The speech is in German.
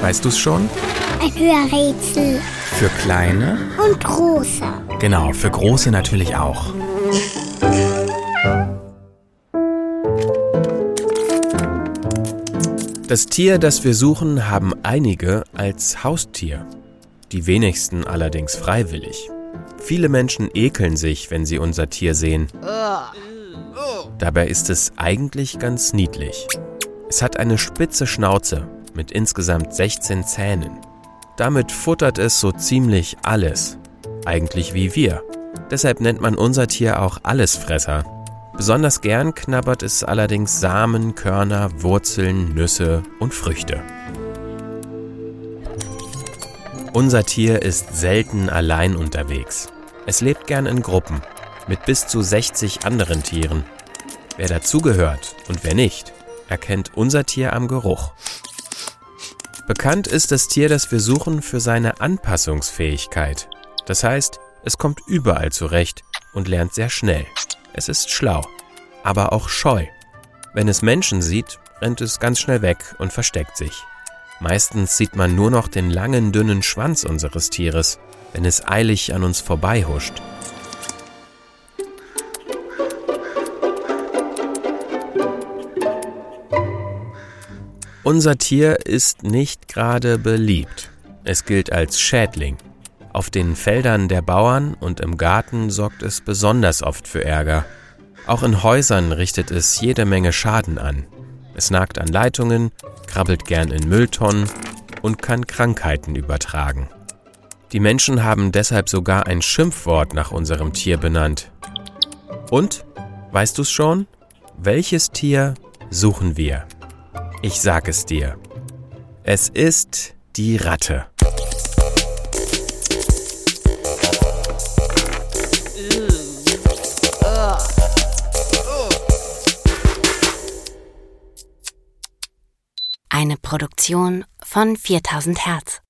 Weißt du's schon? Ein Hörrätsel. Für kleine? Und große. Genau, für große natürlich auch. Das Tier, das wir suchen, haben einige als Haustier. Die wenigsten allerdings freiwillig. Viele Menschen ekeln sich, wenn sie unser Tier sehen. Dabei ist es eigentlich ganz niedlich. Es hat eine spitze Schnauze mit insgesamt 16 Zähnen. Damit futtert es so ziemlich alles. Eigentlich wie wir. Deshalb nennt man unser Tier auch Allesfresser. Besonders gern knabbert es allerdings Samen, Körner, Wurzeln, Nüsse und Früchte. Unser Tier ist selten allein unterwegs. Es lebt gern in Gruppen mit bis zu 60 anderen Tieren. Wer dazugehört und wer nicht, erkennt unser Tier am Geruch. Bekannt ist das Tier, das wir suchen, für seine Anpassungsfähigkeit. Das heißt, es kommt überall zurecht und lernt sehr schnell. Es ist schlau, aber auch scheu. Wenn es Menschen sieht, rennt es ganz schnell weg und versteckt sich. Meistens sieht man nur noch den langen, dünnen Schwanz unseres Tieres, wenn es eilig an uns vorbeihuscht. Unser Tier ist nicht gerade beliebt. Es gilt als Schädling. Auf den Feldern der Bauern und im Garten sorgt es besonders oft für Ärger. Auch in Häusern richtet es jede Menge Schaden an. Es nagt an Leitungen, krabbelt gern in Mülltonnen und kann Krankheiten übertragen. Die Menschen haben deshalb sogar ein Schimpfwort nach unserem Tier benannt. Und, weißt du's schon? Welches Tier suchen wir? Ich sag es dir. Es ist die Ratte. Eine Produktion von 4000 Hertz.